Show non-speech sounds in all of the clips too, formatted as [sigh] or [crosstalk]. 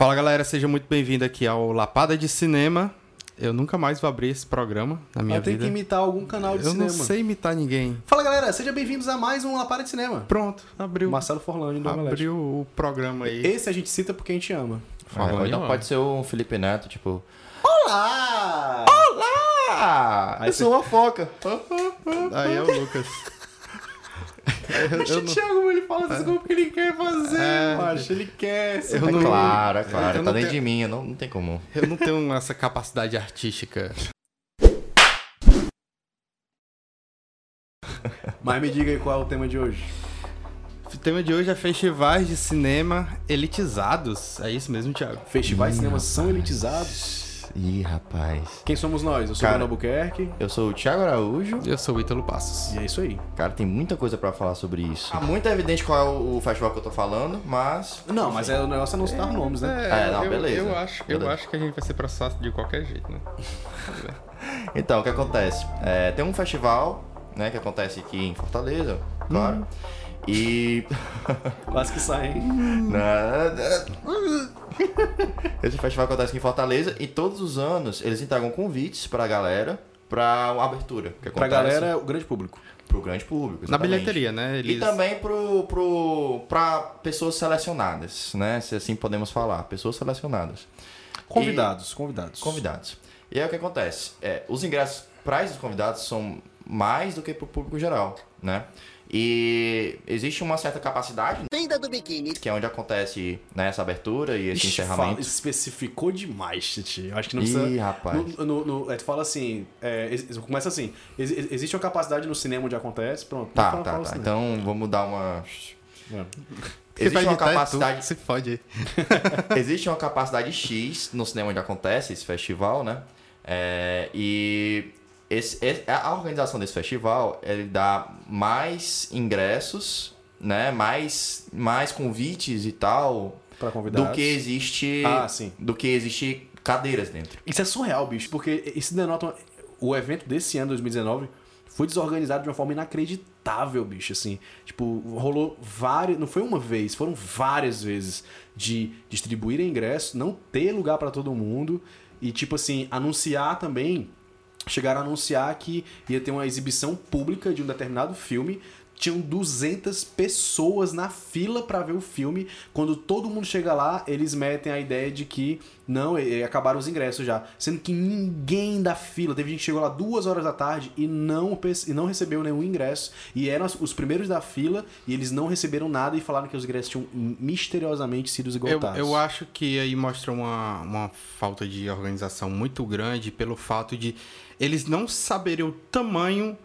Fala galera, seja muito bem-vindo aqui ao Lapada de Cinema. Eu nunca mais vou abrir esse programa na minha Eu tenho vida. que imitar algum canal de Eu cinema. não sei imitar ninguém. Fala galera, sejam bem-vindos a mais um Lapada de Cinema. Pronto, abriu, Marcelo Forlani do abriu o programa aí. Esse a gente cita porque a gente ama. Fala É, então pode ser o Felipe Neto, tipo. Olá! Ah! Aí eu sou uma foca. Aí é o Lucas. [laughs] eu, Deixa eu o não, Thiago, ele fala essas coisas porque ele quer fazer, É. macho. Ele quer. Eu É não- claro, é claro. eu tá dentro tenho- de mim, não, não tem como. eu não tenho essa capacidade artística. Mas me diga aí qual é o tema de hoje. O tema de hoje é festivais de cinema elitizados. É isso mesmo, Thiago? Festivais de cinema são elitizados. Ih, rapaz. Quem somos nós? Eu sou Cara. o Bruno Albuquerque. Eu sou o Thiago Araújo. Eu sou o Ítalo Passos. E é isso aí. Cara, tem muita coisa pra falar sobre isso. Ah, muito evidente qual é o festival que eu tô falando, mas. Não, mas é, o negócio é não citar nomes, né? É, não, eu, beleza. Eu acho, eu Beleza. acho que a gente vai ser processado de qualquer jeito, né? [laughs] Então, o que acontece? É, tem um festival, né, que acontece aqui em Fortaleza, claro. E. [laughs] Quase que saem. Esse festival acontece aqui em Fortaleza e todos os anos eles entregam convites pra galera pra uma abertura. Que Pra galera, o grande público. Pro grande público. Na exatamente. bilheteria, né? Eles... E também pro, pro, pra pessoas selecionadas, né? Se assim podemos falar. Pessoas selecionadas. Convidados, convidados. Convidados. E aí o que acontece? É, os ingressos para esses convidados são mais do que pro público geral, né? E existe uma certa capacidade, Tenda do biquíni. que é onde acontece né, essa abertura e esse Ixi, encerramento. fala- especificou demais, Titi. Eu acho que não Ih, precisa. rapaz. No, no, no- é, tu fala assim, é, começa assim, ex- ex- existe uma capacidade no cinema onde acontece, pronto. Tá, Fala- tá, fala tá. assim. Então vamos dar uma. É. Existe uma capacidade. Se fode. [laughs] [laughs] Existe uma capacidade X no cinema onde acontece esse festival, né? É, e esse- esse- a organização desse festival ele dá mais ingressos, né? Mais, mais convites e tal Pra convidados. do que existe Ah, sim. do que existe cadeiras dentro. Isso é surreal, bicho, porque isso denota. O evento desse ano, 2019, foi desorganizado de uma forma inacreditável, bicho. Assim, tipo, rolou várias. Não foi uma vez, foram várias vezes de distribuir ingressos, não ter lugar pra todo mundo e, tipo assim, anunciar também. Chegaram a anunciar que ia ter uma exibição pública de um determinado filme. Tinham 200 pessoas na fila pra ver o filme. Quando todo mundo chega lá, eles metem a ideia de que não, acabaram os ingressos já. Sendo que ninguém da fila. Teve gente que chegou lá duas horas da tarde e não, e não recebeu nenhum ingresso. E eram os- os primeiros da fila e eles não receberam nada e falaram que os ingressos tinham misteriosamente sido Eu, esgotados. eu acho que aí mostra uma, uma falta de organização muito grande pelo fato de eles não saberem o tamanho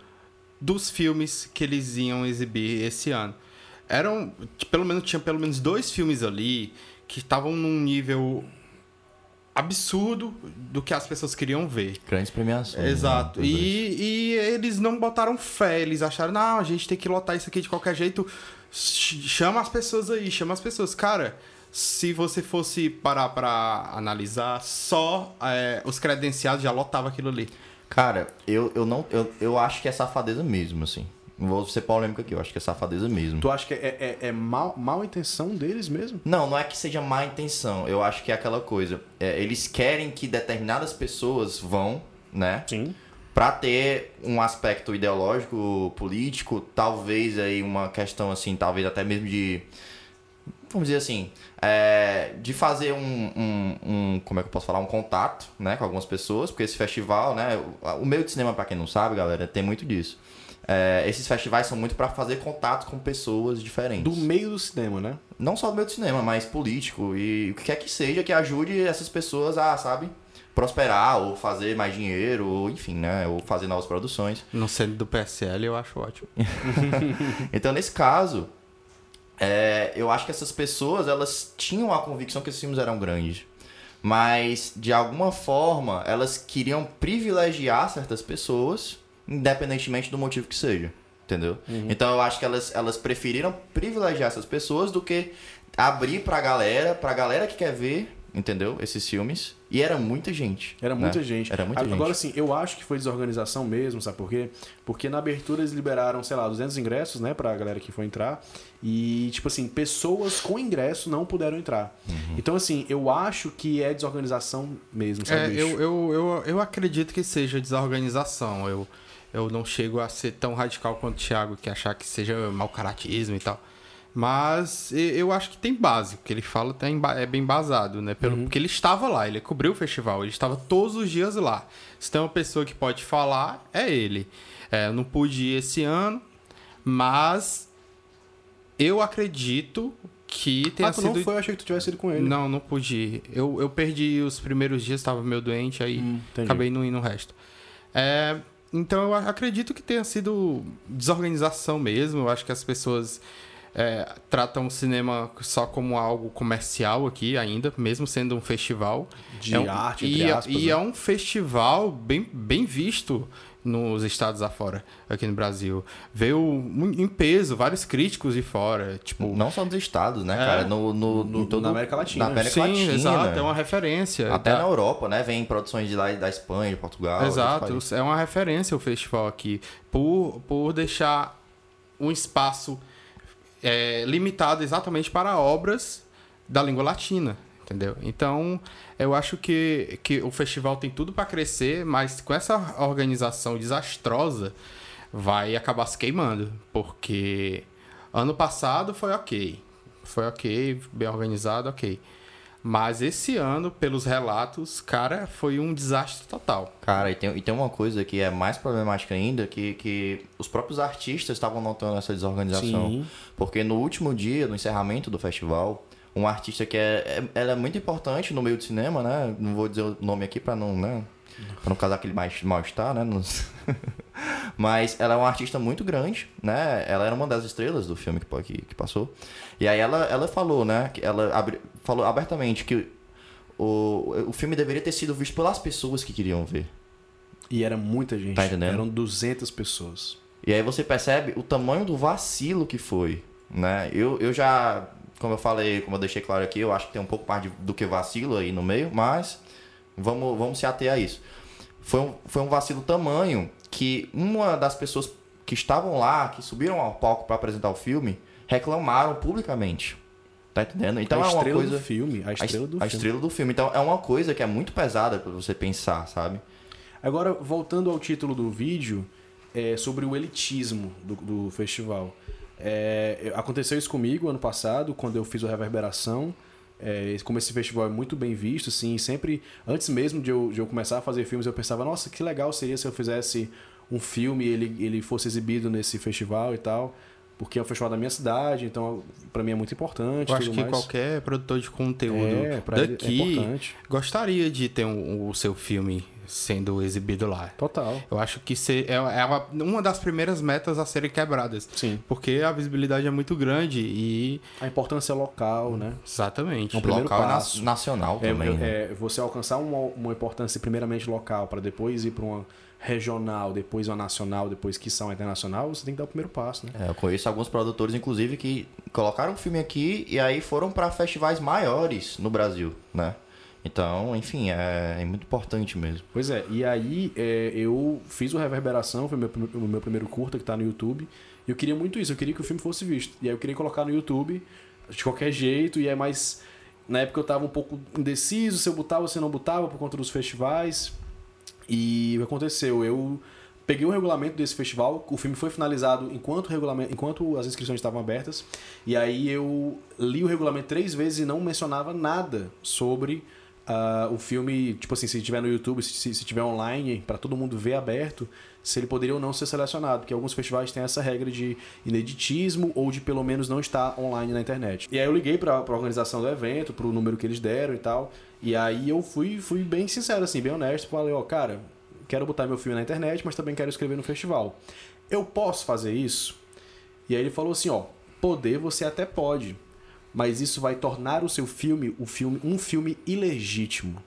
dos filmes que eles iam exibir esse ano. Eram, pelo menos, tinha pelo menos dois filmes ali que estavam num nível absurdo do que as pessoas queriam ver. Grandes premiações. né? Exato. Dois. E, e eles não botaram fé, eles acharam, não, a gente tem que lotar isso aqui de qualquer jeito. Ch- Chama as pessoas aí, chama as pessoas. Cara, se você fosse parar pra analisar, só é, os credenciados já lotava aquilo ali. Cara, eu, eu não. Eu, eu acho que é safadeza mesmo, assim. Não vou ser polêmico aqui, eu acho que é safadeza mesmo. Tu acha que é, é, é mal, mal intenção deles mesmo? Não, não é que seja má intenção. Eu acho que é aquela coisa. é, eles querem que determinadas pessoas vão, né? Sim. Pra ter um aspecto ideológico, político, talvez aí uma questão assim, talvez até mesmo de. Vamos dizer assim, é, de fazer um, um, um- Como é que eu posso falar? Um contato, né, com algumas pessoas, porque esse festival, né? O, o meio de cinema, pra quem não sabe, galera, tem muito disso. É, esses festivais são muito pra fazer contato com pessoas diferentes. Do meio do cinema, né? Não só do meio do cinema, mas político e o que quer que seja que ajude essas pessoas a, sabe, prosperar ou fazer mais dinheiro, ou enfim, né? Ou fazer novas produções. Não sendo do PSL, eu acho ótimo. [laughs] Então, nesse caso, é, eu acho que essas pessoas, elas tinham a convicção que esses filmes eram grandes. Mas, de alguma forma, elas queriam privilegiar certas pessoas, independentemente do motivo que seja. Entendeu? Então, eu acho que elas, elas preferiram privilegiar essas pessoas do que abrir pra galera, pra galera que quer ver, entendeu? Esses filmes. E era muita gente. Era né? muita gente. Era muita Agora, gente. assim, eu acho que foi desorganização mesmo, sabe por quê? Porque na abertura eles liberaram, sei lá, 200 ingressos, né, pra galera que foi entrar. E, tipo assim, pessoas com ingresso não puderam entrar. Uhum. Então, assim, eu acho que é desorganização mesmo, sabe? É, bicho? eu, eu, eu, eu acredito que seja desorganização. Eu, eu não chego a ser tão radical quanto o Thiago, que achar que seja mau caratismo e tal. Mas eu acho que tem base. Que ele fala ba- é bem basado, né? Pelo, Porque ele estava lá, ele cobriu o festival, ele estava todos os dias lá. Se tem uma pessoa que pode falar, é ele. É, eu não pude ir esse ano, mas eu acredito que tenha Ah, tu sido. não foi, eu achei que tu tivesse ido com ele. Não, não pude ir. Eu, eu perdi os primeiros dias, estava meio doente, aí Hum, acabei não indo no resto. É, então eu acredito que tenha sido desorganização mesmo. Eu acho que as pessoas é, tratam o cinema só como algo comercial aqui ainda, mesmo sendo um festival. De É um- arte, e, aspas. e né? é um festival bem, bem visto nos estados afora, aqui no Brasil. Veio em peso, vários críticos de fora, tipo... Não só dos estados, né, É. cara? No, no, No- todo- na América Latina. Na América Sim, Latina. exato, é uma referência. Até da- na Europa, né? Vem produções de lá da Espanha, de Portugal. Exato, é uma referência o festival aqui. Por, por deixar um espaço é, limitado exatamente para obras da língua latina, entendeu? Então, eu acho que, que o festival tem tudo para crescer, mas com essa organização desastrosa, vai acabar se queimando. Porque ano passado foi ok. Foi ok, bem organizado, ok. Mas esse ano, pelos relatos, cara, foi um desastre total. Cara, e tem, e tem uma coisa que é mais problemática ainda, que, que os próprios artistas estavam notando essa desorganização. Sim. Porque no último dia, no encerramento do festival, um artista que é, é, ela é muito importante no meio do cinema, né? Não vou dizer o nome aqui pra não, né? Pra não causar aquele mais- mal-estar, né? Nos- [laughs] Mas ela é uma artista muito grande, né? Ela era uma das estrelas do filme que, que, que passou. E aí ela, ela falou, né? que Ela abri- falou abertamente que o, o filme deveria ter sido visto pelas pessoas que queriam ver. E era muita gente. Tá entendendo? Eram 200 pessoas. E aí você percebe o tamanho do vacilo que foi, né? Eu, eu já, como eu falei, como eu deixei claro aqui, eu acho que tem um pouco mais de- do que vacilo aí no meio, mas vamos, vamos se ater a isso. Foi um, foi um vacilo tamanho que uma das pessoas que estavam lá, que subiram ao palco para apresentar o filme, reclamaram publicamente. Tá entendendo? Então a é uma estrela coisa do filme. A a estrela est- do a filme. estrela do filme. Então é uma coisa que é muito pesada para você pensar, sabe? Agora, voltando ao título do vídeo, é sobre o elitismo do, do festival. É, aconteceu isso comigo ano passado, quando eu fiz o Reverberação. É, como esse festival é muito bem visto, assim, sempre, antes mesmo de eu, de eu começar a fazer filmes, eu pensava, nossa, que legal seria se eu fizesse um filme e ele, ele fosse exibido nesse festival e tal, porque é um festival da minha cidade, então pra mim é muito importante. Eu acho que mais. qualquer produtor de conteúdo é, é daqui importante. gostaria de ter um- o seu filme sendo exibido lá. Total. Eu acho que é, é uma, das primeiras metas a serem quebradas. Sim. Porque a visibilidade é muito grande e. A importância local, né? Exatamente. É um primeiro Local passo. nacional É, também. né? é, você alcançar uma, uma importância primeiramente local para depois ir para uma regional, depois uma nacional, depois que são internacional, você tem que dar o primeiro passo, né? É, eu conheço alguns produtores, inclusive, que colocaram o filme aqui e aí foram para festivais maiores no Brasil, né? Então, enfim, é, é muito importante mesmo. Pois é, e aí é, eu fiz o Reverberação, foi meu, o meu primeiro curta que tá no YouTube, e eu queria muito isso, eu queria que o filme fosse visto. E aí eu queria colocar no YouTube de qualquer jeito, e é mais. Na época eu tava um pouco indeciso se eu botava ou se eu não botava por conta dos festivais. E o que aconteceu? Eu peguei o regulamento desse festival, o filme foi finalizado enquanto, regulamento, enquanto as inscrições estavam abertas, e aí eu li o regulamento três vezes e não mencionava nada sobre ah, o filme, tipo assim, se tiver no YouTube, se, se tiver online, para todo mundo ver aberto, se ele poderia ou não ser selecionado, porque alguns festivais têm essa regra de ineditismo ou de pelo menos não estar online na internet. E aí eu liguei para a organização do evento, pro número que eles deram e tal, e aí eu fui, fui bem sincero, assim, bem honesto, falei, ó, cara, quero botar meu filme na internet, mas também quero escrever no festival. Eu posso fazer isso? E aí ele falou assim, ó, poder você até pode, mas isso vai tornar o seu filme, o filme um filme ilegítimo.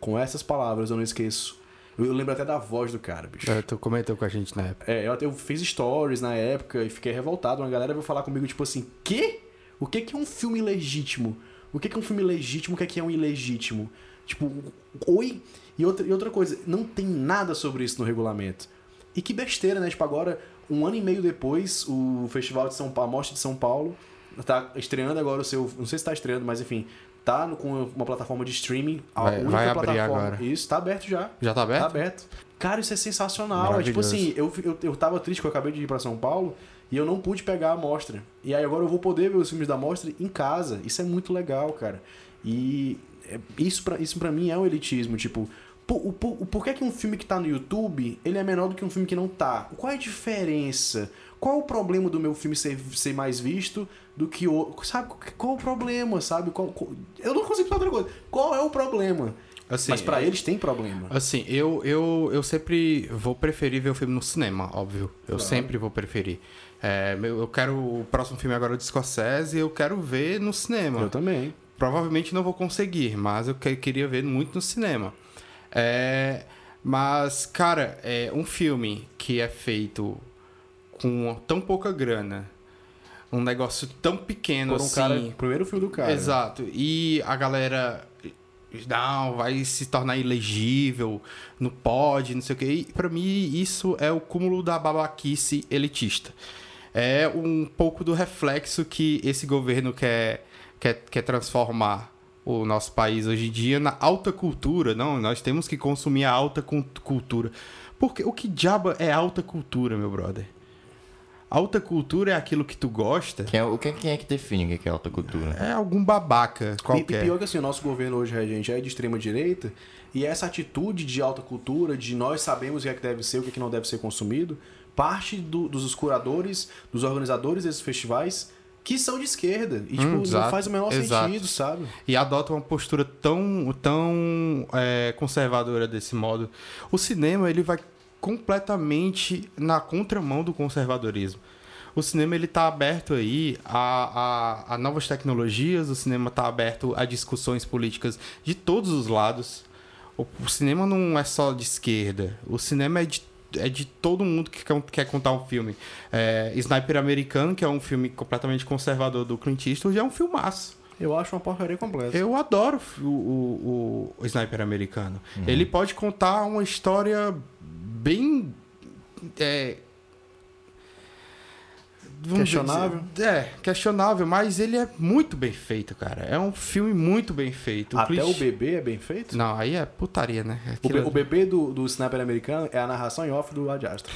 Com essas palavras eu não esqueço. Eu, lembro até da voz do cara, bicho. É, tu comentou com a gente na época. É, eu, eu fiz stories na época e fiquei revoltado. Uma galera veio falar comigo, tipo assim, quê? O que que é um filme legítimo? O que é, que é um filme legítimo, o que é, que é um ilegítimo. Tipo, oi. E outra, e outra coisa, não tem nada sobre isso no regulamento. E que besteira, né? Tipo, agora, um ano e meio depois, o Festival de São Paulo, a Mostra de São Paulo, tá estreando agora o seu. Não sei se tá estreando, mas enfim, tá no- com uma plataforma de streaming. A Vai- única vai abrir plataforma. agora. Isso, tá aberto já. Já tá aberto? Tá aberto. Cara, isso é sensacional. É tipo assim, eu, eu, eu tava triste que eu acabei de ir pra São Paulo e eu não pude pegar a amostra. E aí agora eu vou poder ver os filmes da amostra em casa. Isso é muito legal, cara. E é- isso pra, isso pra mim é um elitismo. Tipo, por, o, por, o porquê que um filme que tá no YouTube ele é menor do que um filme que não tá? Qual é a diferença? Qual é o problema do meu filme ser, ser mais visto do que o. Sabe? Qual é o problema, sabe? Qual- qual- eu não consigo falar outra coisa. Qual é o problema? Assim, Mas pra eles tem problema. Assim, eu, eu, eu sempre vou preferir ver o filme no cinema, óbvio. Eu Claro. sempre vou preferir. É, eu quero o próximo filme agora de Scorsese, eu quero ver no cinema. Eu também. Provavelmente não vou conseguir, mas eu que- queria ver muito no cinema. É, mas, cara, é um filme que é feito com tão pouca grana, um negócio tão pequeno Por um assim. cara, primeiro filme do cara. Exato. E a galera. Não, vai se tornar ilegível, não pode, não sei o quê. E pra mim, isso é o cúmulo da babaquice elitista. É um pouco do reflexo que esse governo quer, quer, quer transformar o nosso país hoje em dia na alta cultura. Não, nós temos que consumir a alta cult- cultura. Porque o que diabo é alta cultura, meu brother? Alta cultura é aquilo que tu gosta. Quem é, o que- quem é que define o que é alta cultura? É algum babaca E, qualquer. e pior que assim, o nosso governo hoje, gente, é de extrema direita, e essa atitude de alta cultura, de nós sabemos o que é que deve ser, o que, é que não deve ser consumido, parte do- dos curadores, dos organizadores desses festivais, que são de esquerda. E, tipo, Hum, não faz o menor exato. sentido, sabe? e adota uma postura tão, tão é, conservadora desse modo. O cinema ele vai completamente na contramão do conservadorismo. O cinema ele está aberto aí a, a, a novas tecnologias, o cinema está aberto a discussões políticas de todos os lados. O, o cinema não é só de esquerda, o cinema é de, é de todo mundo que quer, quer contar um filme. É, Sniper Americano, que é um filme completamente conservador do Clint Eastwood, é um filmaço. Eu acho uma porcaria completa. Eu adoro o, o, o sniper americano. Ele pode contar uma história bem. é, Questionável? dizer- é, questionável, mas ele é muito bem feito, cara. É um filme muito bem feito. Até Clint- o bebê é bem feito? Não, aí é putaria, né? O, be- Aquilo- o bebê do, do Sniper americano é a narração em off do Ad Astra.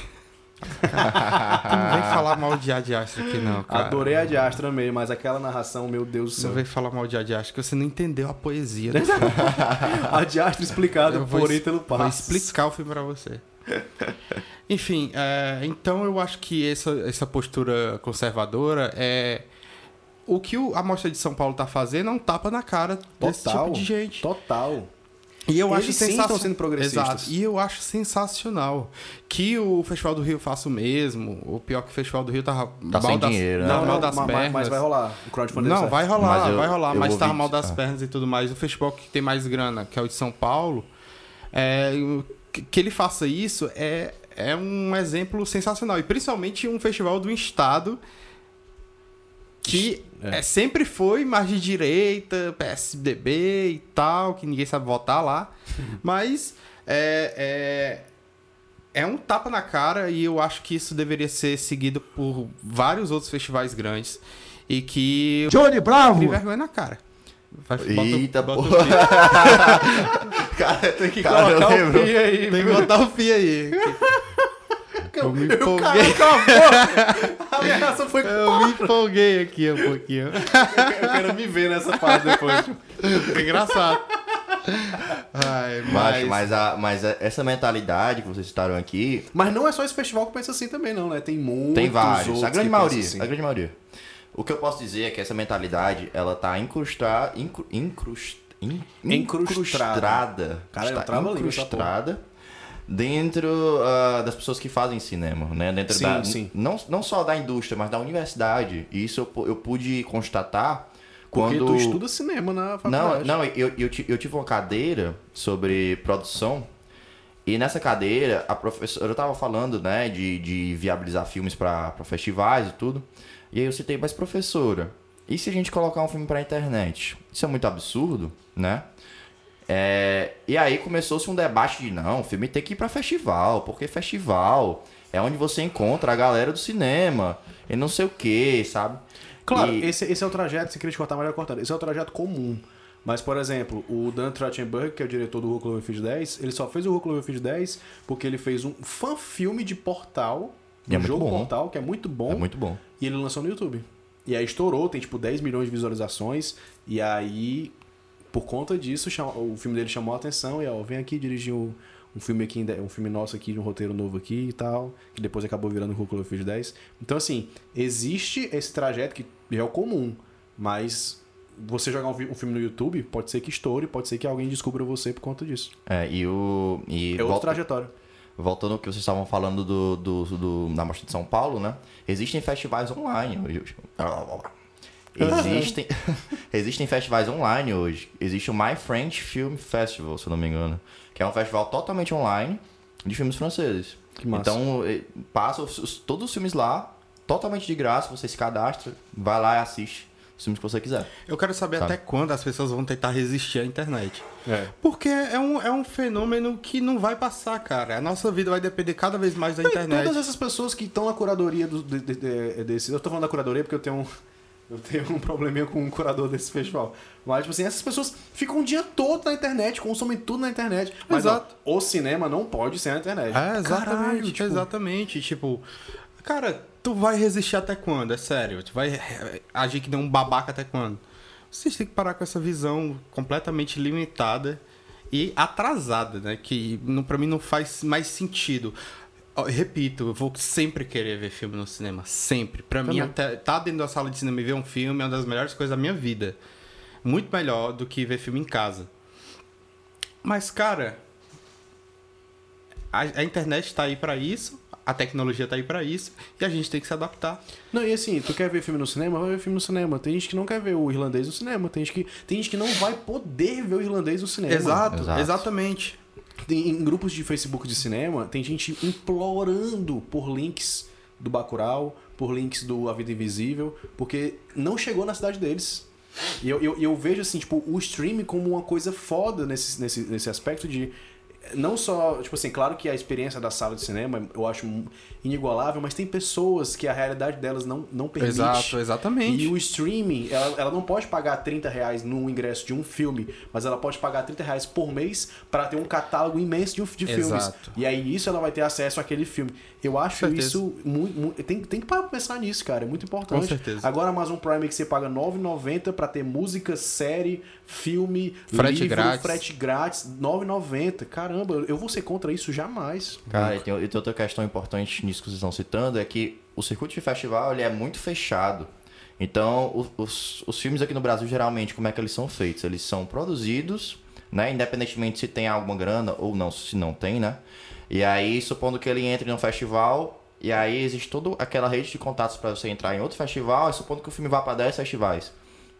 Tu [laughs] não vem falar mal de Ad Astra aqui, não, cara. Adorei a Ad Astra meio, mas aquela narração, meu Deus do Não céu. vem falar mal de Ad Astra, que você não entendeu a poesia. do [laughs] Ad Astra explicado vou por Ítalo Vou Passos. explicar o filme pra você. [laughs] Enfim, é, então eu acho que essa, essa postura conservadora é. O que o- a Mostra de São Paulo tá fazendo é um tapa na cara desse Total. tipo de gente. Total. E eu Eles acho sensacional. estão sendo progressistas. Exato. E eu acho sensacional que o Festival do Rio faça o mesmo. O pior que o Festival do Rio tava Tá mal sem das, dinheiro, né? não, mal das ma- ma- pernas. mas vai rolar. O crowdfunding Não, vai rolar, Mas eu- vai rolar, eu mas tá mal das Ah. pernas e tudo mais. O festival que tem mais grana, que é o de São Paulo, é, que- que ele faça isso é, é um exemplo sensacional. E principalmente um festival do estado que É. é, sempre foi mais de direita, PSDB e tal, que ninguém sabe votar lá. [laughs] Mas é, é, é um tapa na cara e eu acho que isso deveria ser seguido por vários outros festivais grandes. E que Johnny Bravo! Cria vergonha na cara. Vai, bota Eita, bota porra. [laughs] Cara, tem que Colocar o pi aí. Tem que botar o pi aí. Eu me cara empolguei. acabou. A reação foi... Eu me empolguei aqui um pouquinho. Eu quero me ver nessa parte depois. Fica engraçado. Ai, Mas, mas... mas, a, mas a- essa mentalidade que vocês citaram aqui, Mas não é só esse festival que pensa assim também, não, né? Tem muitos tem vários. A grande que maioria. assim. A grande maioria. O que eu posso dizer é que essa mentalidade, ela tá incrustada. Incru, incrust, in- incrustada. Cara, eu está língua, essa incrustada dentro ah, das pessoas que fazem cinema, né? Dentro Sim, da, sim. Não, não só da indústria, mas da universidade. E isso eu, eu pude constatar Porque quando... tu estuda cinema na Não, faculdade. não, eu, eu, ti- eu tive uma cadeira sobre produção e nessa cadeira a professora tava falando, né, de, de viabilizar filmes para festivais e tudo. E aí eu citei, mas professora, e se a gente colocar um filme pra internet? Isso é muito absurdo, né? É, e aí começou-se um debate de não, o filme tem que ir pra festival, porque festival é onde você encontra a galera do cinema e não sei o que, sabe? Claro, E- esse, esse é o trajeto, se queria te cortar, melhor cortando. Esse é o trajeto comum. Mas, por exemplo, o Dan Trachtenberg, que é o diretor do Hulk Cloverfield 10, ele só fez o Hulk Cloverfield 10 porque ele fez um fã-filme de Portal, do é jogo bom. Portal, que é muito bom, É muito bom. e ele lançou no YouTube. E aí estourou, tem tipo 10 milhões de visualizações, e aí, por conta disso, o filme dele chamou a atenção, e ó, vem aqui dirigir um, um filme aqui, um filme nosso aqui, de um roteiro novo aqui e tal, que depois acabou virando o Cloverfield 10. Então, assim, existe esse trajeto que é o comum, mas você jogar um, um filme no YouTube, pode ser que estoure, pode ser que alguém descubra você por conta disso. É, e o. E É outra volta- trajetória. Voltando ao que vocês estavam falando do, do, do- da Mostra de São Paulo, né? Existem festivais online hoje. Existem, [laughs] existem festivais online hoje. Existe o My French Film Festival, se eu não me engano. Que é um festival totalmente online de filmes franceses. Que massa. Então, eh, passa os- todos os filmes lá, totalmente de graça. Você se cadastra, vai lá e assiste os filmes que você quiser. Eu quero saber Sabe. até quando as pessoas vão tentar resistir à internet. É. Porque é um, é um fenômeno que não vai passar, cara. A nossa vida vai depender cada vez mais da E internet. Todas essas pessoas que estão na curadoria do, de, de- de- desse. Eu tô falando da curadoria porque eu tenho um. [laughs] Eu tenho um probleminha com o curador desse festival. Mas, tipo assim, essas pessoas ficam o dia todo na internet, consomem tudo na internet. Mas Exato. ó, o cinema não pode ser na internet. É, exatamente, Caralho, tipo, exatamente. Tipo, cara, tu vai resistir até quando? É sério. Tu vai eh, agir que nem um babaca até quando? Vocês têm que parar com essa visão completamente limitada e atrasada, né? Que não, pra mim não faz mais sentido. Ó, Repito, eu vou sempre querer ver filme no cinema. Sempre. Pra mim, até tá dentro da sala de cinema e ver um filme é uma das melhores coisas da minha vida. Muito melhor do que ver filme em casa. Mas, cara, a, a internet tá aí pra isso, a tecnologia tá aí pra isso, e a gente tem que se adaptar. Não, e assim, tu quer ver filme no cinema? Vai ver filme no cinema. Tem gente que não quer ver o irlandês no cinema. Tem gente que, tem gente que não vai poder ver o irlandês no cinema. Exato, Exato. exatamente. Tem- em grupos de Facebook de cinema, tem gente implorando por links do Bacurau, por links do A Vida Invisível, porque não chegou na cidade deles. E eu, eu, eu vejo assim, tipo, o streaming como uma coisa foda nesse, nesse, nesse aspecto de. Não só, tipo assim, claro que a experiência da sala de cinema eu acho inigualável, mas tem pessoas que a realidade delas não, não permite. Exato, exatamente. E o streaming, ela, ela não pode pagar 30 reais no ingresso de um filme, mas ela pode pagar 30 reais por mês para ter um catálogo imenso de, de filmes. Exato. E aí isso ela vai ter acesso àquele filme. Eu acho isso muito. tem, tem que parar pra pensar nisso, cara. É muito importante. Com certeza. Agora Amazon Prime que você paga R$ 9,90 pra ter música, série, filme, Frete livro, grátis. frete grátis, R$ 9,90. Caramba, eu- vou ser contra isso jamais. Cara, e tem, e tem outra questão importante nisso que vocês estão citando, é que o circuito de festival ele é muito fechado. Então, o- os, os filmes aqui no Brasil, geralmente, como é que eles são feitos? Eles são produzidos, né? Independentemente se tem alguma grana ou não, se não tem, né? E aí, supondo que ele entre num festival, e aí existe toda aquela rede de contatos para você entrar em outro festival, e supondo que o filme vá para 10 festivais.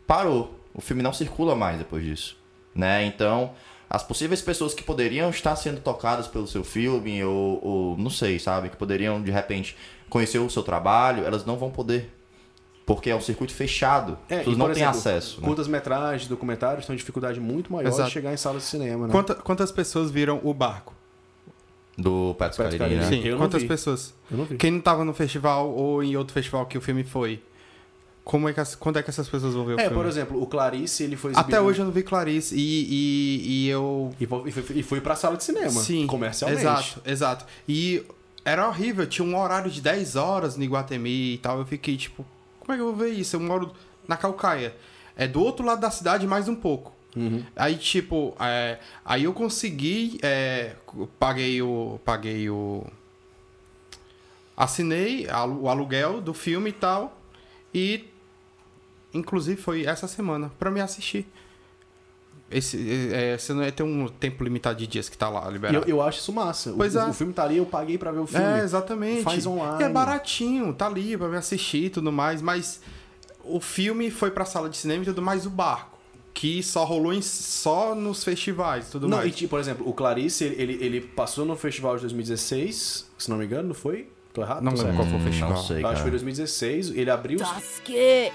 Parou. O filme não circula mais depois disso. Né? Então, as possíveis pessoas que poderiam estar sendo tocadas pelo seu filme, ou, ou não sei, sabe? Que poderiam, de repente, conhecer o seu trabalho, elas não vão poder. Porque é um circuito fechado. As É, pessoas e, não têm acesso. né? Curtas-metragens, documentários têm uma dificuldade muito maior Exato. de chegar em salas de cinema, né? Quanta- quantas pessoas viram o barco? Do Pato Scarini, né? Sim, eu não quantas vi. pessoas? Eu não vi. Quem não tava no festival ou em outro festival que o filme foi? Como é que as- quando é que essas pessoas vão ver o É, filme? por exemplo, o Clarice, ele foi exibido... Até hoje eu não vi Clarice e, e, e eu. E foi, e foi- pra sala de cinema, Sim. comercialmente. Exato, exato. E era horrível, tinha um horário de 10 horas no Iguatemi e tal. Eu fiquei tipo, como é que eu vou ver isso? Eu moro na Calcaia. É do outro lado da cidade mais um pouco. Uhum. Aí, tipo, é, aí eu consegui, é, paguei o. Paguei o. Assinei o aluguel do filme e tal. E. Inclusive foi essa semana pra me assistir. Esse, é, você não ia ter um tempo limitado de dias que tá lá E liberado. eu, eu acho isso massa. Pois o, é. o filme tá ali, eu paguei pra ver o filme. É, exatamente. Faz online. E é baratinho, tá ali pra me assistir e tudo mais, mas o filme foi pra sala de cinema e tudo mais, o barco. Que só rolou em- só nos festivais e tudo Não, e mais. tipo, por exemplo, o Clarice, ele, ele, ele passou no festival de 2016, se não me engano, não foi? Tô errado? Não lembro qual foi o festival. Não sei, Eu acho que foi cara. 2016, ele abriu... 助け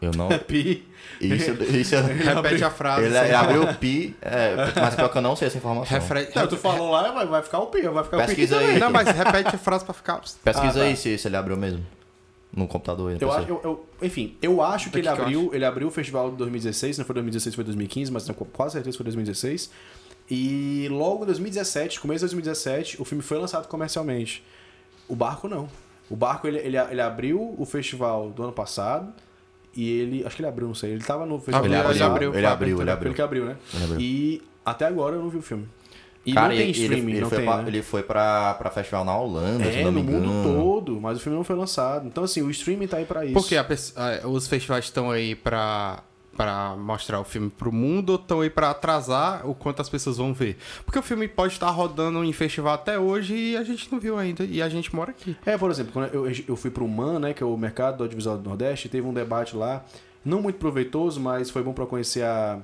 Eu não. [laughs] Pi. Isso, [laughs] isso eu- Repete a frase. Ele, ele abriu o pi, é, mas pior que eu não sei essa informação. Refre... Não, tu falou lá, vai, vai ficar o Pi, vai ficar Pesquisa o Pi aí. também. Não, mas repete a frase pra ficar. Pesquisa Ah, tá. aí se, se ele abriu mesmo. No computador Eu, acho- eu, eu- enfim, eu acho que ele que eu abriu, ele abriu o festival de 2016, não foi 2016, foi 2015, mas tenho quase certeza que foi 2016. E logo em 2017, começo de 2017, o filme foi lançado comercialmente. O Barco não. O Barco ele, ele, ele abriu o festival do ano passado e ele, acho que ele abriu, não sei, ele tava no festival Ele do ano abriu, ele abriu, ele abriu. Ele que abriu, né? Ele abriu. E até agora eu não vi o filme. E Cara, não tem ele, streaming, ele, não foi tem, pra, né? ele foi pra, pra festival na Holanda, É, no mundo todo, mas o filme não foi lançado. Então, assim, o streaming tá aí pra isso. Porque a ah, os festivais estão aí pra, pra mostrar o filme pro mundo ou estão aí pra atrasar o quanto as pessoas vão ver? Porque o filme pode estar rodando em festival até hoje e a gente não viu ainda. E a gente mora aqui. É, por exemplo, quando eu, eu fui pro MAN, né, que é o Mercado do Audiovisual do Nordeste, teve um debate lá, não muito proveitoso, mas foi bom pra conhecer a...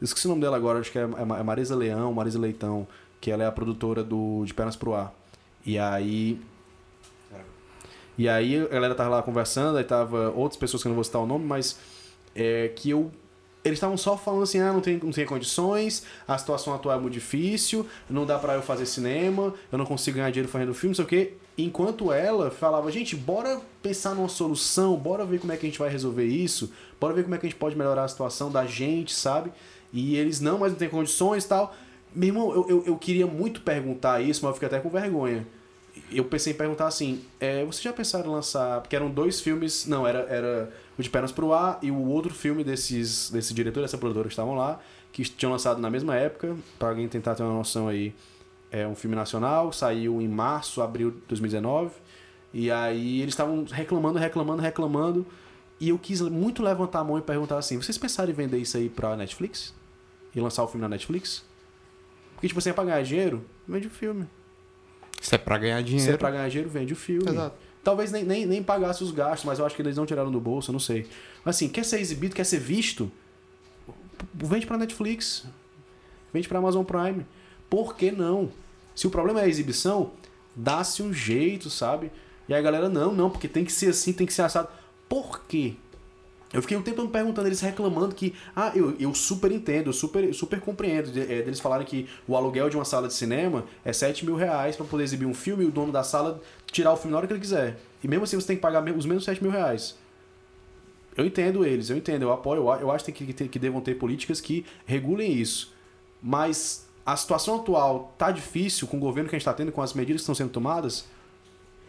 Esqueci o nome dela agora, acho que é é é Marisa Leão, Marisa Leitão, que ela é a produtora do De Pernas Pro Ar. E aí... E aí a galera tava lá conversando, aí tava outras pessoas que eu não vou citar o nome, mas é, que eu eles estavam só falando assim, ah, não tem, não tem condições, a situação atual é muito difícil, não dá pra eu fazer cinema, eu não consigo ganhar dinheiro fazendo filme, não sei o quê. Enquanto ela falava, gente, bora pensar numa solução, bora ver como é que a gente vai resolver isso, bora ver como é que a gente pode melhorar a situação da gente, sabe? E eles, não, mas não tem condições e tal. Meu irmão, eu, eu, eu queria muito perguntar isso, mas eu fiquei até com vergonha. Eu pensei em perguntar assim, é, vocês já pensaram em lançar, porque eram dois filmes, não, era, era o De Pernas Pro Ar e o outro filme desses, desse diretor, dessa produtora que estavam lá, que tinham lançado na mesma época, pra alguém tentar ter uma noção aí, é um filme nacional, saiu em março, abril de 2019, e aí eles estavam reclamando, reclamando, reclamando, e eu quis muito levantar a mão e perguntar assim, vocês pensaram em vender isso aí pra Netflix? E lançar o filme na Netflix? Porque, tipo é pra ganhar dinheiro, vende o filme. Se é pra ganhar Se é dinheiro. pra ganhar dinheiro, vende o filme. Exato. Talvez nem, nem, nem pagasse os gastos, mas eu acho que eles não tiraram do bolso, eu não sei. Mas assim, quer ser exibido, quer ser visto, vende pra Netflix, vende pra Amazon Prime. Por que não? Se o problema é a exibição, dá-se um jeito, sabe? E aí a galera, não, não, porque tem que ser assim, tem que ser assado. Por quê? Eu fiquei um tempo me perguntando, eles reclamando que, ah, eu, eu super entendo, eu super, super compreendo. de- é, deles falarem que o aluguel de uma sala de cinema é 7 mil reais pra poder exibir um filme e o dono da sala tirar o filme na hora que ele quiser. E mesmo assim você tem que pagar os mesmos 7 mil reais. Eu entendo eles, eu entendo, eu apoio, eu acho que, que, que devam ter políticas que regulem isso. Mas a situação atual tá difícil com o governo que a gente tá tendo, com as medidas que estão sendo tomadas.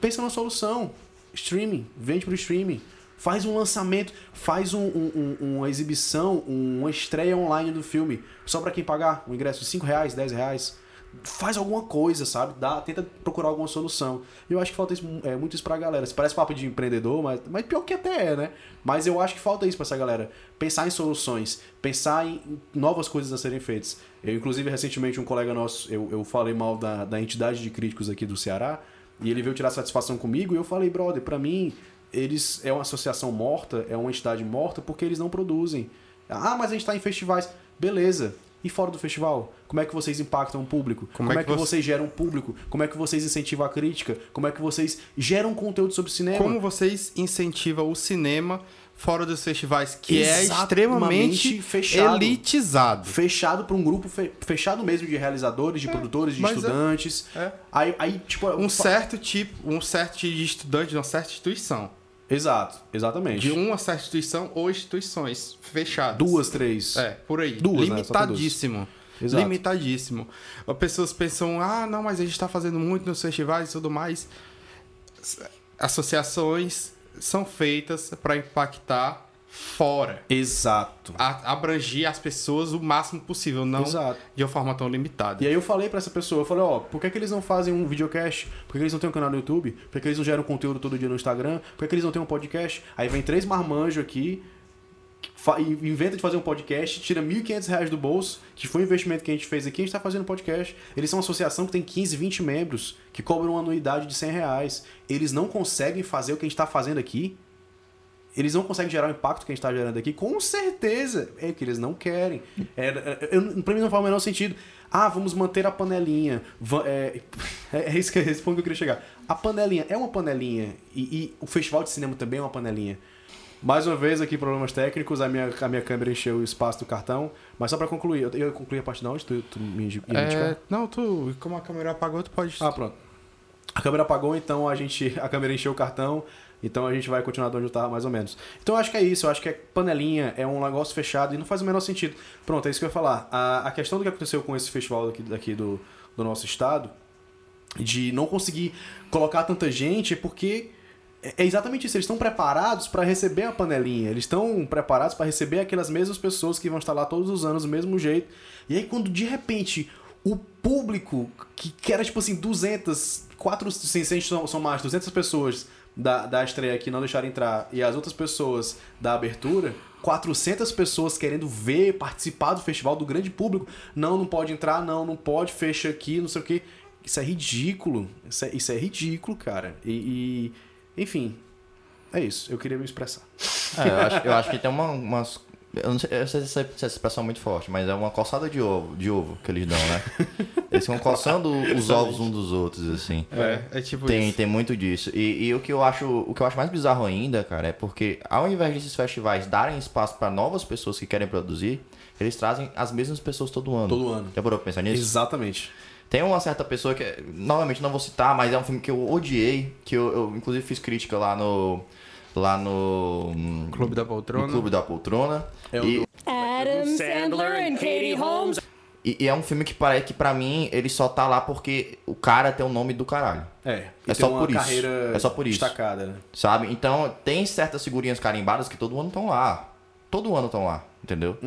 Pensa numa solução. Streaming, vende pro streaming. Faz um lançamento, faz um- um- um- uma exibição, uma estreia online do filme. Só pra quem pagar o ingresso de 5 reais, 10 reais. Faz alguma coisa, sabe? Dá, tenta procurar alguma solução. Eu acho que falta isso, é, muito isso pra galera. Parece papo de empreendedor, mas, mas pior que até é, né? Mas eu acho que falta isso pra essa galera. Pensar em soluções, pensar em novas coisas a serem feitas. Eu, inclusive, recentemente, um colega nosso, eu, eu falei mal da, da entidade de críticos aqui do Ceará, e ele veio tirar satisfação comigo, e eu falei, brother, pra mim, eles é uma associação morta, é uma entidade morta, porque eles não produzem. Ah, mas a gente tá em festivais. Beleza. E fora do festival? Como é que vocês impactam o público? Como, é que, você- vocês geram público? Como é que vocês incentivam a crítica? Como é que vocês geram conteúdo sobre cinema? Como vocês incentivam o cinema fora dos festivais, que é extremamente fechado. elitizado. Fechado para um grupo fe- fechado mesmo de realizadores, de produtores, de é- estudantes. é. Aí, aí, tipo. Um certo tipo, um certo tipo de estudante de uma certa instituição. Exato, exatamente. De uma certa instituição ou instituições fechadas. Duas, três. É, por aí. Duas, né? Limitadíssimo. Exato. Limitadíssimo. As pessoas pensam, ah, não, mas a gente tá fazendo muito nos festivais e tudo mais. Associações são feitas para impactar fora. Exato. A- abrangir as pessoas o máximo possível, não Exato. de uma forma tão limitada. E aí eu falei pra essa pessoa, eu falei, ó, por que, que eles não fazem um videocast? Por que, que eles não têm um canal no YouTube? Por que, que eles não geram conteúdo todo dia no Instagram? Por que, que eles não têm um podcast? Aí vem três marmanjos aqui, inventa de fazer um podcast, tira 1.500 reais do bolso, que foi um investimento que a gente fez aqui, a gente tá fazendo podcast. Eles são uma associação que tem 15, 20 membros, que cobram uma anuidade de 100 reais. Eles não conseguem fazer o que a gente tá fazendo aqui? Eles não conseguem gerar o impacto que a gente está gerando aqui? Com certeza! É que eles não querem. É, é, eu, pra mim não faz o menor sentido. Ah, vamos manter a panelinha. É, [laughs] é isso que, esse ponto que eu queria chegar. A panelinha é uma panelinha. E, e o festival de cinema também é uma panelinha. Mais uma vez aqui, problemas técnicos, a minha, a minha câmera encheu o espaço do cartão. Mas só pra concluir, eu, eu concluí a parte de onde? Tu, tu me me indicar? É, não, tu, como a câmera apagou, tu pode. Ah, pronto. A câmera apagou, então a gente. [laughs] A câmera encheu o cartão. Então a gente vai continuar de onde eu tava, mais ou menos. Então eu acho que é isso, eu acho que é panelinha, é um negócio fechado e não faz o menor sentido. Pronto, é isso que eu ia falar. A, a questão do que aconteceu com esse festival daqui, daqui do, do nosso estado, de não conseguir colocar tanta gente, é porque é é exatamente isso. Eles estão preparados para receber a panelinha. Eles estão preparados para receber aquelas mesmas pessoas que vão estar lá todos os anos do mesmo jeito. E aí, quando de repente o público, que, que era tipo assim, 200, 4, sim, se a gente mais, 200 pessoas da, da estreia aqui não deixaram entrar e as outras pessoas da abertura, 400 pessoas querendo ver, participar do festival, do grande público. Não, não pode entrar, não, não pode, fecha aqui, não sei o que. Isso é ridículo. Isso é, isso é ridículo, cara. E, e, enfim, é isso. Eu queria me expressar. É, eu, acho, eu acho que tem uma, umas. Eu não sei, eu sei se essa, expressão é muito forte, mas é uma coçada de ovo, de ovo que eles dão, né? [laughs] Eles vão coçando os ovos uns dos outros, assim. É, é tipo Tem, isso. tem muito disso. E, e o que eu acho, o que eu acho mais bizarro ainda, cara, é porque ao invés desses festivais darem espaço para novas pessoas que querem produzir, eles trazem as mesmas pessoas todo ano. Todo ano. Já parou pra pensar nisso? Exatamente. Tem uma certa pessoa que, novamente, não vou citar, mas é um filme que eu odiei, que eu, eu, inclusive fiz crítica lá no lá no Clube da no Poltrona. Clube da Poltrona. É o e, Adam Sandler and Katie Holmes. e- e é um filme que parece que pra mim ele só tá lá porque o cara tem o nome do caralho. É, e É tem só uma por isso. carreira É só por isso. destacada, né? Sabe? Então, tem certas figurinhas carimbadas que todo ano estão lá. Todo ano estão lá, entendeu?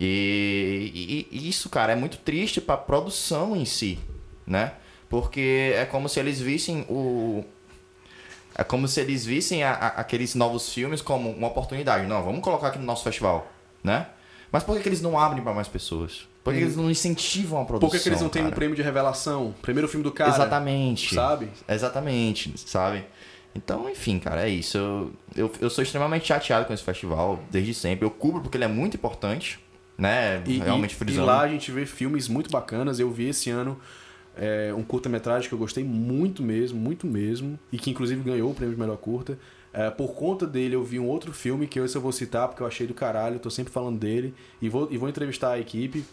E, e- e isso, cara, é muito triste pra produção em si, né? Porque é como se eles vissem o. É como se eles vissem a- a- aqueles novos filmes como uma oportunidade. Não, vamos colocar aqui no nosso festival, né? Mas por que, que eles não abrem pra mais pessoas? Por que, eles não incentivam a produção? Por que, que eles não têm um prêmio de revelação? Primeiro filme do cara. Exatamente. Sabe? Exatamente, sabe? Então, enfim, cara, é isso. Eu, eu, eu sou extremamente chateado com esse festival, desde sempre. Eu cubro porque ele é muito importante, né? E, Realmente e, e frisando. lá a gente vê filmes muito bacanas. Eu vi esse ano é, um curta-metragem que eu gostei muito mesmo, muito mesmo, e que inclusive ganhou o prêmio de melhor curta. É, por conta dele, eu vi um outro filme que esse eu vou citar porque eu achei do caralho, eu tô sempre falando dele, e vou, e vou entrevistar a equipe,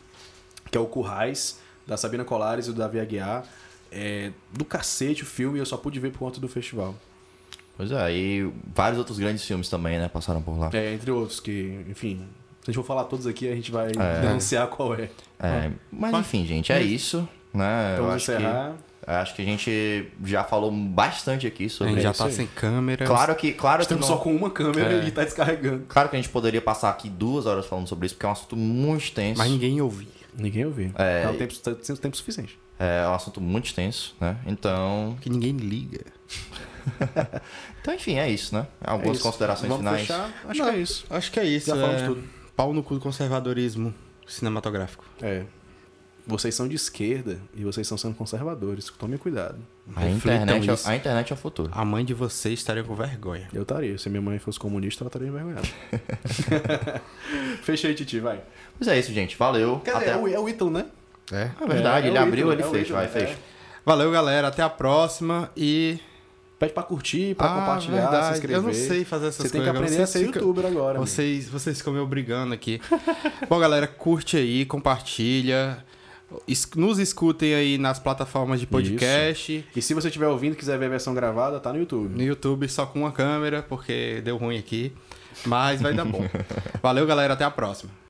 que é o Currais, da Sabina Colares e do Davi Aguiar. É, do cacete o filme, eu só pude ver por conta do festival. Pois é, e vários outros grandes filmes também, né? Passaram por lá. É, entre outros, que, enfim, se a gente for falar todos aqui, a gente vai É. denunciar qual é. É, mas Mas- enfim, gente, é isso. Né? Então eu vamos acho encerrar. que, acho que a gente já falou bastante aqui A sobre gente já isso tá sem câmera. Claro que, claro que Estamos não- só com uma câmera É. e tá descarregando. Claro que a gente poderia passar aqui duas horas falando sobre isso, porque é um assunto muito extenso. Mas ninguém ouvia. Ninguém ouviu. É. É, o tempo, tá tempo suficiente. É um assunto muito extenso, né? Então. Que ninguém liga. [laughs] Então, enfim, é isso, né? Algumas isso. considerações Vamos finais. fechar? Acho Não, que é isso. Acho que é isso. Já falamos é... tudo. Pau no cu do conservadorismo cinematográfico. É. Vocês são de esquerda e vocês estão sendo conservadores. Tomem cuidado. A internet, isso. é, a internet é o futuro. A mãe de vocês estaria com vergonha. Eu estaria. Se minha mãe fosse comunista, ela estaria envergonhada. [laughs] Fechei, Titi, vai. Mas é isso, gente. Valeu. Quer Até... dizer, é o- é o Ítalo, né? É. É verdade, É, ele é o abriu, Ítalo, ele é fecha. Ítalo, Vai, é. fecha. Valeu, galera. Até a próxima e. Pede pra curtir, pra Ah, compartilhar, se verdade. inscrever. Eu não sei fazer essas Você tem coisas. que aprender a ser youtuber agora. amigo. Vocês, vocês ficam me obrigando aqui. [laughs] Bom, galera, curte aí, compartilha. Nos escutem aí nas plataformas de podcast. E se você estiver ouvindo e quiser ver a versão gravada, tá no YouTube. No YouTube só com uma câmera, porque deu ruim aqui. Mas vai dar bom. [laughs] Valeu, galera. Até a próxima.